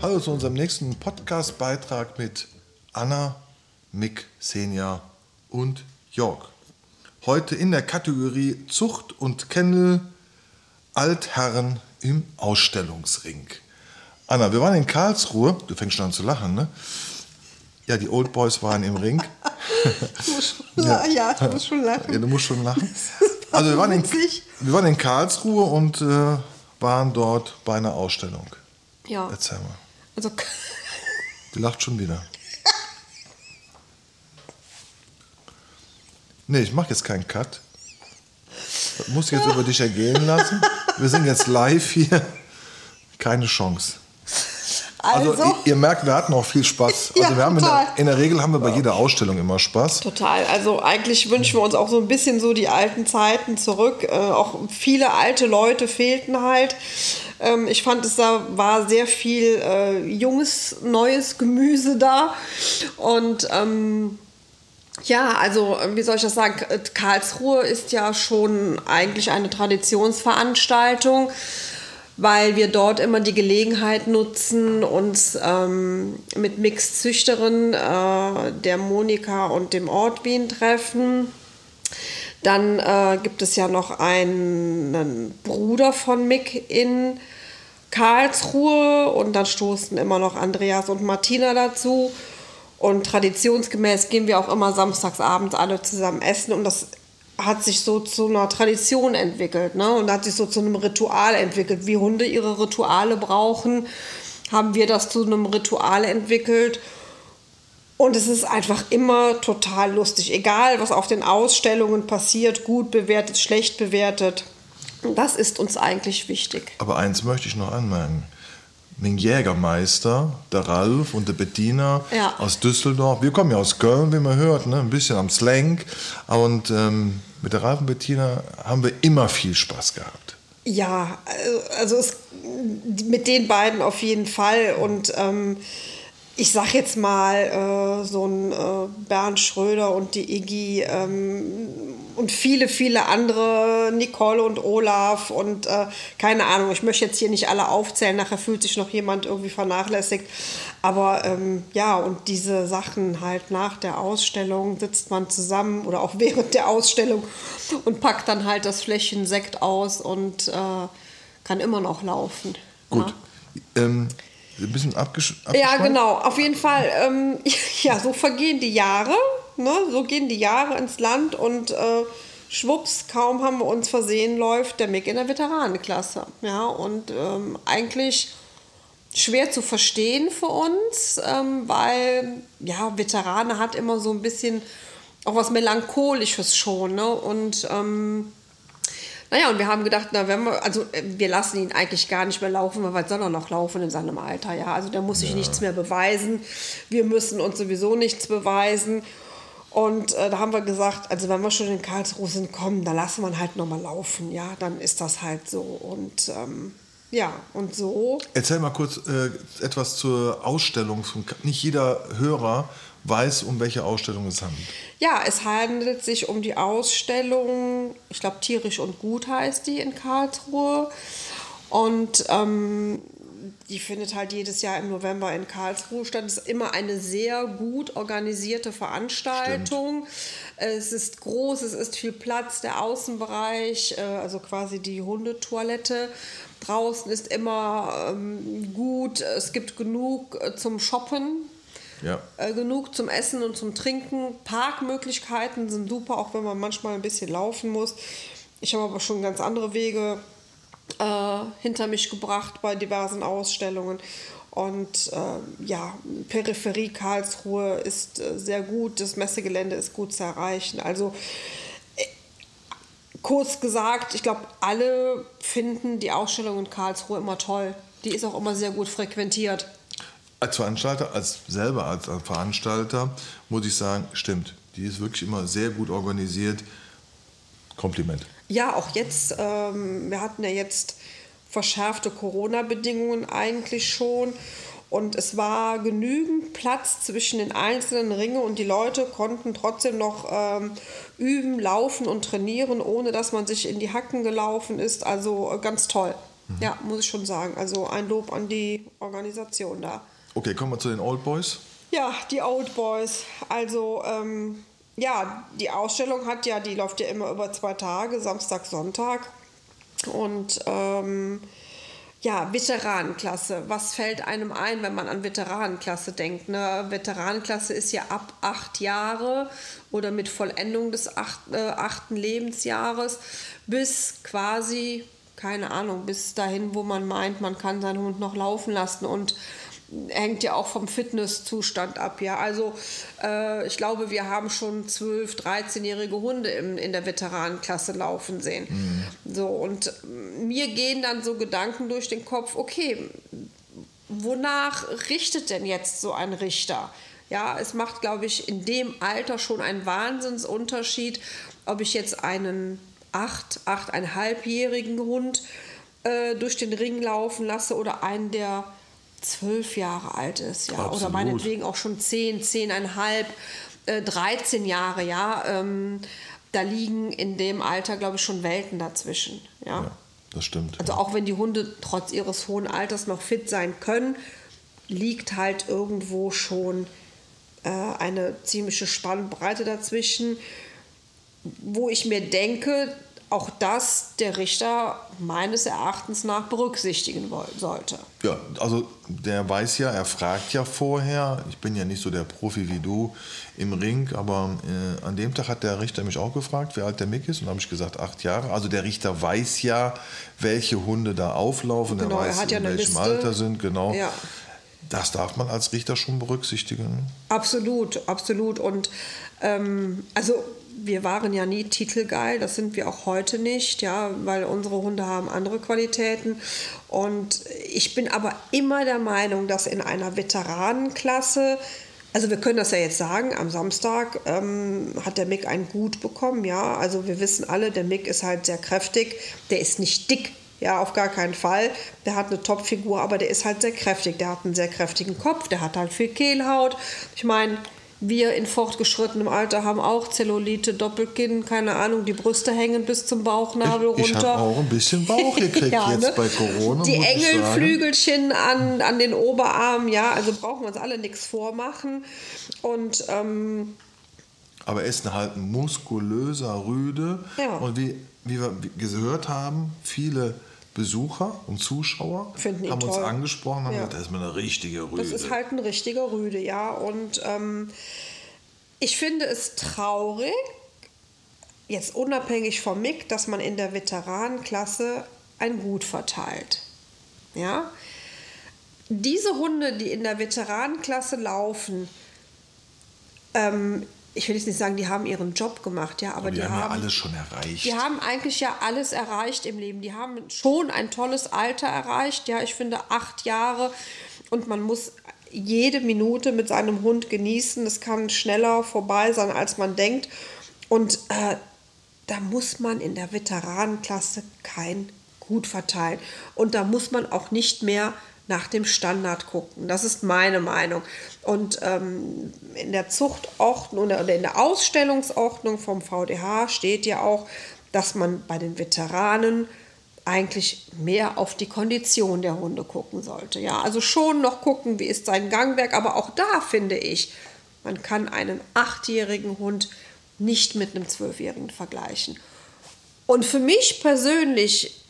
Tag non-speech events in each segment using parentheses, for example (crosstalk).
Hallo zu unserem nächsten Podcast-Beitrag mit Anna, Mick, Senja und Jörg. Heute in der Kategorie Zucht und Kennel Altherren im Ausstellungsring. Anna, wir waren in Karlsruhe. Du fängst schon an zu lachen, ne? Ja, die Old Boys waren im Ring. Ich muss schon ja. ja, ich muss schon lachen. Ja, du musst schon lachen. (laughs) Also wir waren in, wir waren in Karlsruhe und äh, waren dort bei einer Ausstellung. Ja. Erzähl mal. Also, (laughs) Die lacht schon wieder. Nee, ich mache jetzt keinen Cut. Das muss ich jetzt über dich ergehen lassen. Wir sind jetzt live hier. Keine Chance. Also, also, ihr, ihr merkt, wir hatten auch viel Spaß. (laughs) Also Ja, wir haben in, der, in der Regel haben wir bei jeder Ausstellung immer Spaß. total. Also eigentlich wünschen wir uns auch so ein bisschen so die alten Zeiten zurück. Äh, auch viele alte Leute fehlten halt. Ähm, ich fand, es da war sehr viel äh, junges, neues Gemüse da. Und ähm, ja, also wie soll ich das sagen? Karlsruhe ist ja schon eigentlich eine Traditionsveranstaltung, weil wir dort immer die Gelegenheit nutzen, uns ähm, mit Mixzüchterin, äh, der Monika und dem Ortwin treffen. Dann äh, gibt es ja noch einen, einen Bruder von Mick in Karlsruhe und dann stoßen immer noch Andreas und Martina dazu. Und traditionsgemäß gehen wir auch immer samstagsabends alle zusammen essen und das hat sich so zu einer Tradition entwickelt ne? und hat sich so zu einem Ritual entwickelt. Wie Hunde ihre Rituale brauchen, haben wir das zu einem Ritual entwickelt. Und es ist einfach immer total lustig. Egal, was auf den Ausstellungen passiert, gut bewertet, schlecht bewertet. Das ist uns eigentlich wichtig. Aber eins möchte ich noch anmerken. Mein Jägermeister, der Ralf und der Bettina Ja. aus Düsseldorf. Wir kommen ja aus Köln, wie man hört, ne? ein bisschen am Slang. Und ähm, mit der und Bettina haben wir immer viel Spaß gehabt. Ja, also es, mit den beiden auf jeden Fall. Und ähm, ich sag jetzt mal, äh, so ein äh, Bernd Schröder und die Iggy ähm, und viele, viele andere, Nicole und Olaf und äh, keine Ahnung, ich möchte jetzt hier nicht alle aufzählen, nachher fühlt sich noch jemand irgendwie vernachlässigt. Aber ähm, ja, und diese Sachen halt nach der Ausstellung sitzt man zusammen oder auch (laughs) während der Ausstellung und packt dann halt das Fläschchen Sekt aus und äh, kann immer noch laufen. Gut. Ähm, ein bisschen abgesch Ja, genau, auf jeden Fall. Ähm, (laughs) ja, so vergehen die Jahre, ne? so gehen die Jahre ins Land und äh, schwupps, kaum haben wir uns versehen, läuft der Mick in der Veteranenklasse. Ja, und ähm, eigentlich schwer zu verstehen für uns, ähm, weil ja, Veterane hat immer so ein bisschen auch was Melancholisches schon. Ne? Und ähm, naja, und wir haben gedacht, na, wenn wir, also äh, wir lassen ihn eigentlich gar nicht mehr laufen, weil was soll er noch laufen in seinem Alter, ja. Also der muss sich nichts mehr beweisen. Wir müssen uns sowieso nichts beweisen. Und äh, da haben wir gesagt, also wenn wir schon in Karlsruhe sind, komm, dann lassen wir halt nochmal laufen, ja, dann ist das halt so. Und ähm, ja, und so. Erzähl mal kurz äh, etwas zur Ausstellung. Nicht jeder Hörer weiß, um welche Ausstellung es handelt. Ja, es handelt sich um die Ausstellung, ich glaube, Tierisch und Gut heißt die in Karlsruhe. Und ähm, die findet halt jedes Jahr im November in Karlsruhe statt. Es ist immer eine sehr gut organisierte Veranstaltung. Es ist groß, es ist viel Platz, der Außenbereich, äh, also quasi die Hundetoilette. Draußen ist immer ähm, gut, es gibt genug äh, zum Shoppen, Ja. äh, genug zum Essen und zum Trinken. Parkmöglichkeiten sind super, auch wenn man manchmal ein bisschen laufen muss. Ich habe aber schon ganz andere Wege äh, hinter mich gebracht bei diversen Ausstellungen. Und äh, ja, Peripherie Karlsruhe ist äh, sehr gut, das Messegelände ist gut zu erreichen. Also äh, kurz gesagt, ich glaube, alle finden die Ausstellung in Karlsruhe immer toll. Die ist auch immer sehr gut frequentiert. Als Veranstalter, als selber als Veranstalter, muss ich sagen, stimmt. Die ist wirklich immer sehr gut organisiert. Kompliment. Ja, auch jetzt, ähm, wir hatten ja jetzt verschärfte Corona-Bedingungen eigentlich schon. Und es war genügend Platz zwischen den einzelnen Ringen und die Leute konnten trotzdem noch ähm, üben, laufen und trainieren, ohne dass man sich in die Hacken gelaufen ist. Also äh, ganz toll. Mhm. Ja, muss ich schon sagen. Also ein Lob an die Organisation da. Okay, kommen wir zu den Old Boys. Ja, die Old Boys. Also ähm, ja, die Ausstellung hat ja, die läuft ja immer über zwei Tage, Samstag, Sonntag. Und ähm, ja, Veteranenklasse. Was fällt einem ein, wenn man an Veteranenklasse denkt? Ne? Veteranenklasse ist ja ab acht Jahre oder mit Vollendung des acht, äh, achten Lebensjahres bis quasi, keine Ahnung, bis dahin, wo man meint, man kann seinen Hund noch laufen lassen und hängt ja auch vom Fitnesszustand ab. Ja, also äh, ich glaube, wir haben schon 12, 13-jährige Hunde im, in der Veteranenklasse laufen sehen. Mhm. So und mir gehen dann so Gedanken durch den Kopf. Okay, wonach richtet denn jetzt so ein Richter? Ja, es macht, glaube ich, in dem Alter schon einen Wahnsinnsunterschied, ob ich jetzt einen acht, achteinhalbjährigen Hund äh, durch den Ring laufen lasse oder einen, der zwölf Jahre alt ist, ja, Absolut. oder meinetwegen auch schon zehn, zehneinhalb, äh, 13 Jahre, ja, ähm, da liegen in dem Alter, glaube ich, schon Welten dazwischen, ja. ja das stimmt. Also ja. auch wenn die Hunde trotz ihres hohen Alters noch fit sein können, liegt halt irgendwo schon äh, eine ziemliche Spannbreite dazwischen, wo ich mir denke, auch das der Richter meines Erachtens nach berücksichtigen sollte. Ja, also der weiß ja, er fragt ja vorher. Ich bin ja nicht so der Profi wie du im Ring, aber äh, an dem Tag hat der Richter mich auch gefragt, wie alt der Mick ist. Und habe ich gesagt, acht Jahre. Also der Richter weiß ja, welche Hunde da auflaufen. Genau, er weiß, ja in welchem Liste. Alter sind. Genau. Ja. Das darf man als Richter schon berücksichtigen. Absolut, absolut. Und ähm, also wir waren ja nie titelgeil, das sind wir auch heute nicht, ja, weil unsere Hunde haben andere Qualitäten. Und ich bin aber immer der Meinung, dass in einer Veteranenklasse, also wir können das ja jetzt sagen, am Samstag ähm, hat der Mick ein Gut bekommen, ja. Also wir wissen alle, der Mick ist halt sehr kräftig, der ist nicht dick, ja, auf gar keinen Fall. Der hat eine Topfigur, aber der ist halt sehr kräftig. Der hat einen sehr kräftigen Kopf, der hat halt viel Kehlhaut. Ich meine, wir in fortgeschrittenem Alter haben auch Zellulite, Doppelkinn, keine Ahnung, die Brüste hängen bis zum Bauchnabel ich, runter. Ich habe auch ein bisschen Bauch (laughs) gekriegt ja, jetzt ne? bei Corona. Die Engelflügelchen an, an den Oberarmen, ja, also brauchen wir uns alle nichts vormachen. Und ähm, aber er ist halt ein muskulöser Rüde. Ja. Und wie, wie wir gehört haben, viele Besucher und Zuschauer Finden haben uns toll. angesprochen, haben ja. gesagt, das ist eine richtige Rüde. Das ist halt ein richtiger Rüde, ja. Und ähm, ich finde es traurig, jetzt unabhängig vom Mick, dass man in der Veteranenklasse ein Gut verteilt. Ja. Diese Hunde, die in der Veteranenklasse laufen, ähm, ich will jetzt nicht sagen, die haben ihren Job gemacht, ja, aber, die, die, haben, ja alles schon erreicht. Die haben eigentlich ja alles erreicht im Leben. Die haben schon ein tolles Alter erreicht, ja, ich finde acht Jahre und man muss jede Minute mit seinem Hund genießen. Es kann schneller vorbei sein, als man denkt. Und äh, da muss man in der Veteranenklasse kein Gut verteilen. Und da muss man auch nicht mehr nach dem Standard gucken. Das ist meine Meinung. Und ähm, in der Zuchtordnung oder in der Ausstellungsordnung vom VDH steht ja auch, dass man bei den Veteranen eigentlich mehr auf die Kondition der Hunde gucken sollte. Ja, also schon noch gucken, wie ist sein Gangwerk, aber auch da finde ich, man kann einen achtjährigen Hund nicht mit einem zwölfjährigen vergleichen. Und für mich persönlich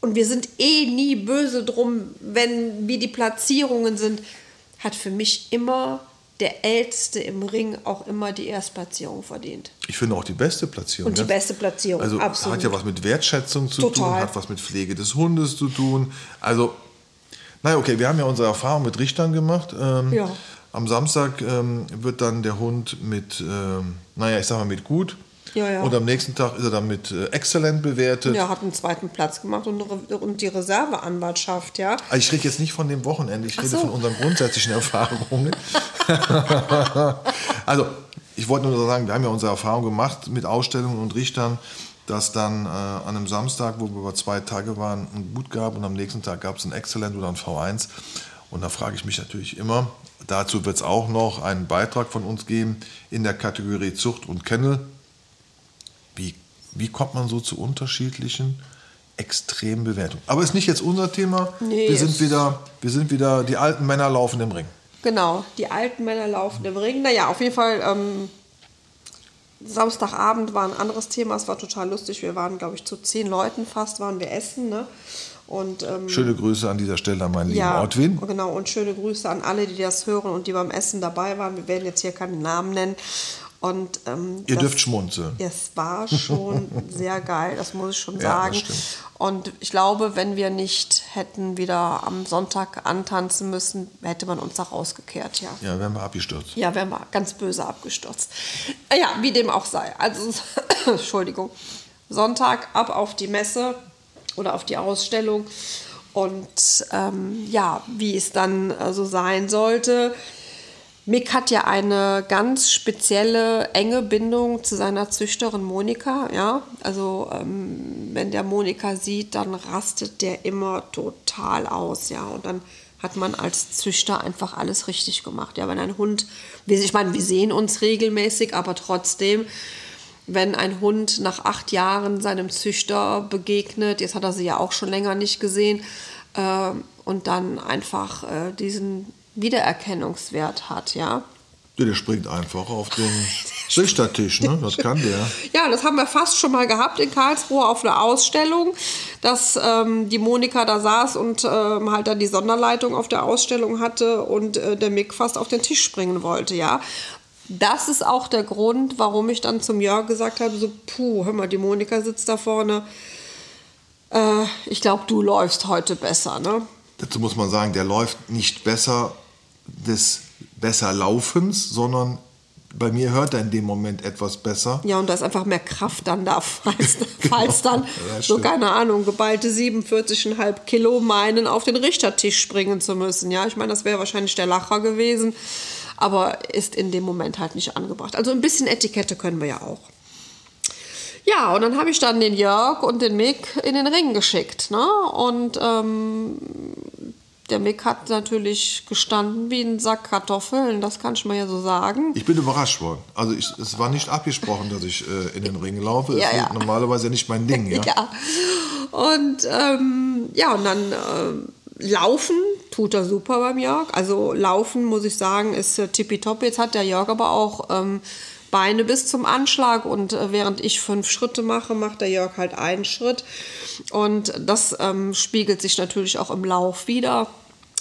und wir sind eh nie böse drum, wenn wie die Platzierungen sind, hat für mich immer der Älteste im Ring auch immer die Erstplatzierung verdient. Ich finde auch die beste Platzierung. Und die beste Platzierung, also absolut. hat ja was mit Wertschätzung zu Total. tun, hat was mit Pflege des Hundes zu tun. Also, naja, okay, wir haben ja unsere Erfahrung mit Richtern gemacht. Ähm, ja. Am Samstag ähm, wird dann der Hund mit, ähm, naja, ich sag mal mit gut ja, ja. Und am nächsten Tag ist er dann mit äh, Exzellent bewertet. Ja, hat einen zweiten Platz gemacht und, und die Reserveanwartschaft, ja. Also ich rede jetzt nicht von dem Wochenende, ich rede so. von unseren grundsätzlichen Erfahrungen. (laughs) also, ich wollte nur sagen, wir haben ja unsere Erfahrung gemacht mit Ausstellungen und Richtern, dass dann äh, an einem Samstag, wo wir über zwei Tage waren, ein Gut gab und am nächsten Tag gab es ein Exzellent oder ein V1. Und da frage ich mich natürlich immer, dazu wird es auch noch einen Beitrag von uns geben in der Kategorie Zucht und Kennel. Wie, kommt man so zu unterschiedlichen extremen Bewertungen? Aber ist nicht jetzt unser Thema. Nee, wir, sind wieder, wir sind wieder, die alten Männer laufen im Ring. Genau, die alten Männer laufen im Ring. Naja, auf jeden Fall, ähm, Samstagabend war ein anderes Thema. Es war total lustig. Wir waren, glaube ich, zu zehn Leuten fast, waren wir essen. Ne? Und ähm, Schöne Grüße an dieser Stelle an meinen lieben ja, Ortwin. genau. Und schöne Grüße an alle, die das hören und die beim Essen dabei waren. Wir werden jetzt hier keinen Namen nennen. Und ähm, Ihr das- dürft schmunzeln. es war schon (laughs) sehr geil, das muss ich schon Ja, sagen. stimmt. Und ich glaube, wenn wir nicht hätten wieder am Sonntag antanzen müssen, hätte man uns da rausgekehrt, ja. Ja, werden wir abgestürzt. Ja, wären wir ganz böse abgestürzt. Ja, wie dem auch sei. Also, (coughs) Entschuldigung. Sonntag ab auf die Messe oder auf die Ausstellung. Und ähm, ja, wie es dann äh, so sein sollte. Mick hat ja eine ganz spezielle, enge Bindung zu seiner Züchterin Monika. Ja? Also, ähm, wenn der Monika sieht, dann rastet der immer total aus. Ja? Und dann hat man als Züchter einfach alles richtig gemacht. Ja, wenn ein Hund, ich meine, wir sehen uns regelmäßig, aber trotzdem, wenn ein Hund nach acht Jahren seinem Züchter begegnet, jetzt hat er sie ja auch schon länger nicht gesehen, äh, und dann einfach äh, diesen Wiedererkennungswert hat, ja. Ja, der springt einfach auf den (laughs) Züchtertisch, ne? Das kann der. Ja, das haben wir fast schon mal gehabt in Karlsruhe auf einer Ausstellung, dass ähm, die Monika da saß und ähm, halt dann die Sonderleitung auf der Ausstellung hatte und äh, der Mick fast auf den Tisch springen wollte, ja. Das ist auch der Grund, warum ich dann zum Jörg gesagt habe, so, puh, hör mal, die Monika sitzt da vorne. Äh, ich glaube, du läufst heute besser, ne? Dazu muss man sagen, der läuft nicht besser des besser Laufens, sondern bei mir hört er in dem Moment etwas besser. Ja, und da ist einfach mehr Kraft dann da, (laughs) falls, falls dann Ja, so, keine Ahnung, geballte 47,5 Kilo meinen, auf den Richtertisch springen zu müssen. Ja, ich meine, das wäre wahrscheinlich der Lacher gewesen, aber ist in dem Moment halt nicht angebracht. Also ein bisschen Etikette können wir ja auch. Ja, und dann habe ich dann den Jörg und den Mick in den Ring geschickt. Ne? Und ähm, der Mick hat natürlich gestanden wie ein Sack Kartoffeln, das kann ich mal ja so sagen. Ich bin überrascht worden. Also ich, es war nicht abgesprochen, dass ich äh, in den Ring laufe. Ja, ja. normalerweise nicht mein Ding, ja. (laughs) Ja. Und ähm, ja, und dann ähm, laufen tut er super beim Jörg. Also laufen, muss ich sagen, ist äh, tippitopp. Jetzt hat der Jörg aber auch ähm, Beine bis zum Anschlag und äh, während ich fünf Schritte mache, macht der Jörg halt einen Schritt. Und das ähm, spiegelt sich natürlich auch im Lauf wieder.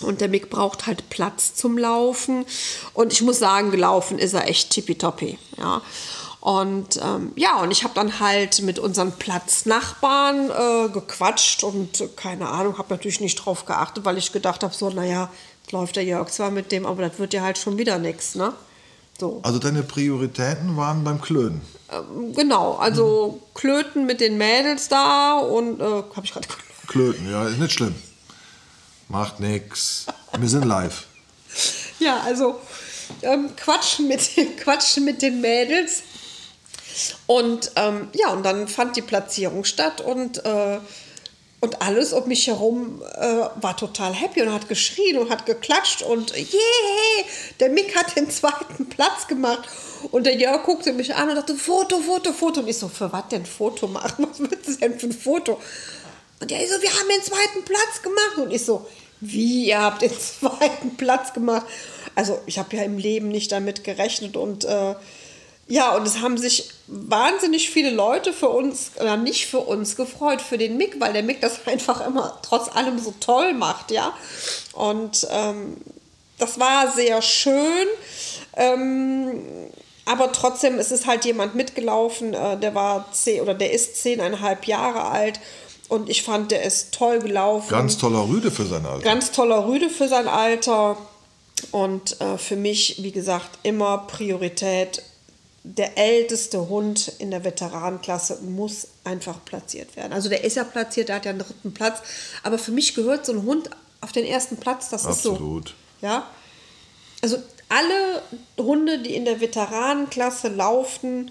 Und der Mick braucht halt Platz zum Laufen. Und ich muss sagen, gelaufen ist er echt tippitoppi. Ja. Und ähm, ja, und ich habe dann halt mit unseren Platznachbarn äh, gequatscht und äh, keine Ahnung, habe natürlich nicht drauf geachtet, weil ich gedacht habe, so, naja, läuft der Jörg zwar mit dem, aber das wird ja halt schon wieder nichts, ne? So. Also deine Prioritäten waren beim Klönen. Genau, also Klöten mit den Mädels da und äh, habe ich gerade Klöten, ja, ist nicht schlimm. Macht nix. Wir sind live. (laughs) Ja, also ähm, quatschen, mit, (laughs) quatschen mit den Mädels. Und ähm, ja, und dann fand die Platzierung statt und, äh, und alles um mich herum äh, war total happy und hat geschrien und hat geklatscht und yeah, der Mick hat den zweiten Platz gemacht. Und der Jörg guckte mich an und dachte, Foto, Foto, Foto. Und ich so, für was denn Foto machen? (laughs) Was willst du denn für ein Foto? Und der so, wir haben den zweiten Platz gemacht. Und ich so, wie, ihr habt den (laughs) zweiten Platz gemacht? Also ich habe ja im Leben nicht damit gerechnet. Und äh, ja, und es haben sich wahnsinnig viele Leute für uns, oder nicht für uns, gefreut, für den Mick, weil der Mick das (laughs) einfach immer trotz allem so toll macht, ja. Und ähm, das war sehr schön. Ähm, aber trotzdem ist es halt jemand mitgelaufen, äh, der war zehn oder der ist zehneinhalb Jahre alt und ich fand, der ist toll gelaufen. Ganz toller Rüde für sein Alter. Ganz toller Rüde für sein Alter. Und äh, für mich, wie gesagt, immer Priorität. Der älteste Hund in der Veteranenklasse muss einfach platziert werden. Also der ist ja platziert, der hat ja einen dritten Platz. Aber für mich gehört so ein Hund auf den ersten Platz. Das ist so. Absolut. Ja. Also alle Hunde, die in der Veteranenklasse laufen,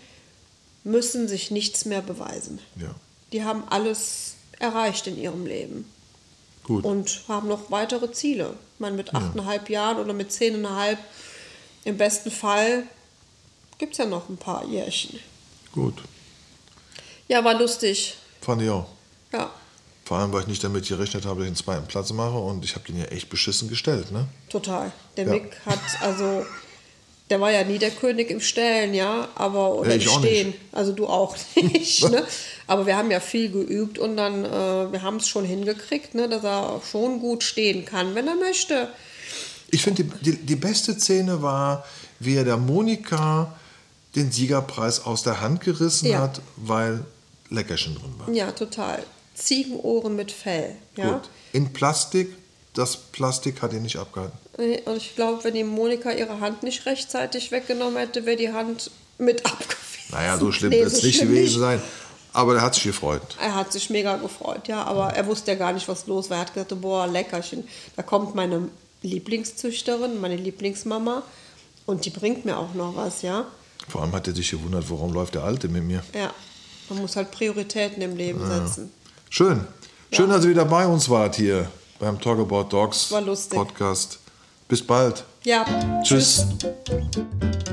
müssen sich nichts mehr beweisen. Ja. Die haben alles erreicht in ihrem Leben. Gut. Und haben noch weitere Ziele. Meine, mit achteinhalb Jahren oder mit zehneinhalb im besten Fall gibt es ja noch ein paar Jährchen. Gut. Ja, war lustig. Fand ich auch. Ja, Vor allem, weil ich nicht damit gerechnet habe, dass ich den zweiten Platz mache und ich habe den ja echt beschissen gestellt, ne? total. Der Ja. Mick hat also. Der war ja nie der König im Stellen, ja, aber oder Ja, im Stehen. Also du auch (laughs) nicht, ne? Aber wir haben ja viel geübt und dann, äh, wir haben es schon hingekriegt, ne, dass er schon gut stehen kann, wenn er möchte. Ich finde, die, die, die beste Szene war, wie er der Monika den Siegerpreis aus der Hand gerissen Ja. hat, weil Leckerchen drin war. Ja, total. Ziegenohren mit Fell, ja. Gut. In Plastik, das Plastik hat ihn nicht abgehalten. Und ich glaube, wenn die Monika ihre Hand nicht rechtzeitig weggenommen hätte, wäre die Hand mit abgewesen. Naja, so schlimm Nee, wird es so nicht gewesen sein. Aber er hat sich gefreut. Er hat sich mega gefreut, ja, aber er wusste ja gar nicht, was los war. Er hat gesagt, boah, Leckerchen. Da kommt meine Lieblingszüchterin, meine Lieblingsmama und die bringt mir auch noch was, ja. Vor allem hat er sich gewundert, warum läuft der Alte mit mir. Ja, man muss halt Prioritäten im Leben setzen. Schön. Schön, dass ihr wieder bei uns wart hier beim Talk About Dogs War lustig. Podcast. Bis bald. Ja, Tschüss. tschüss.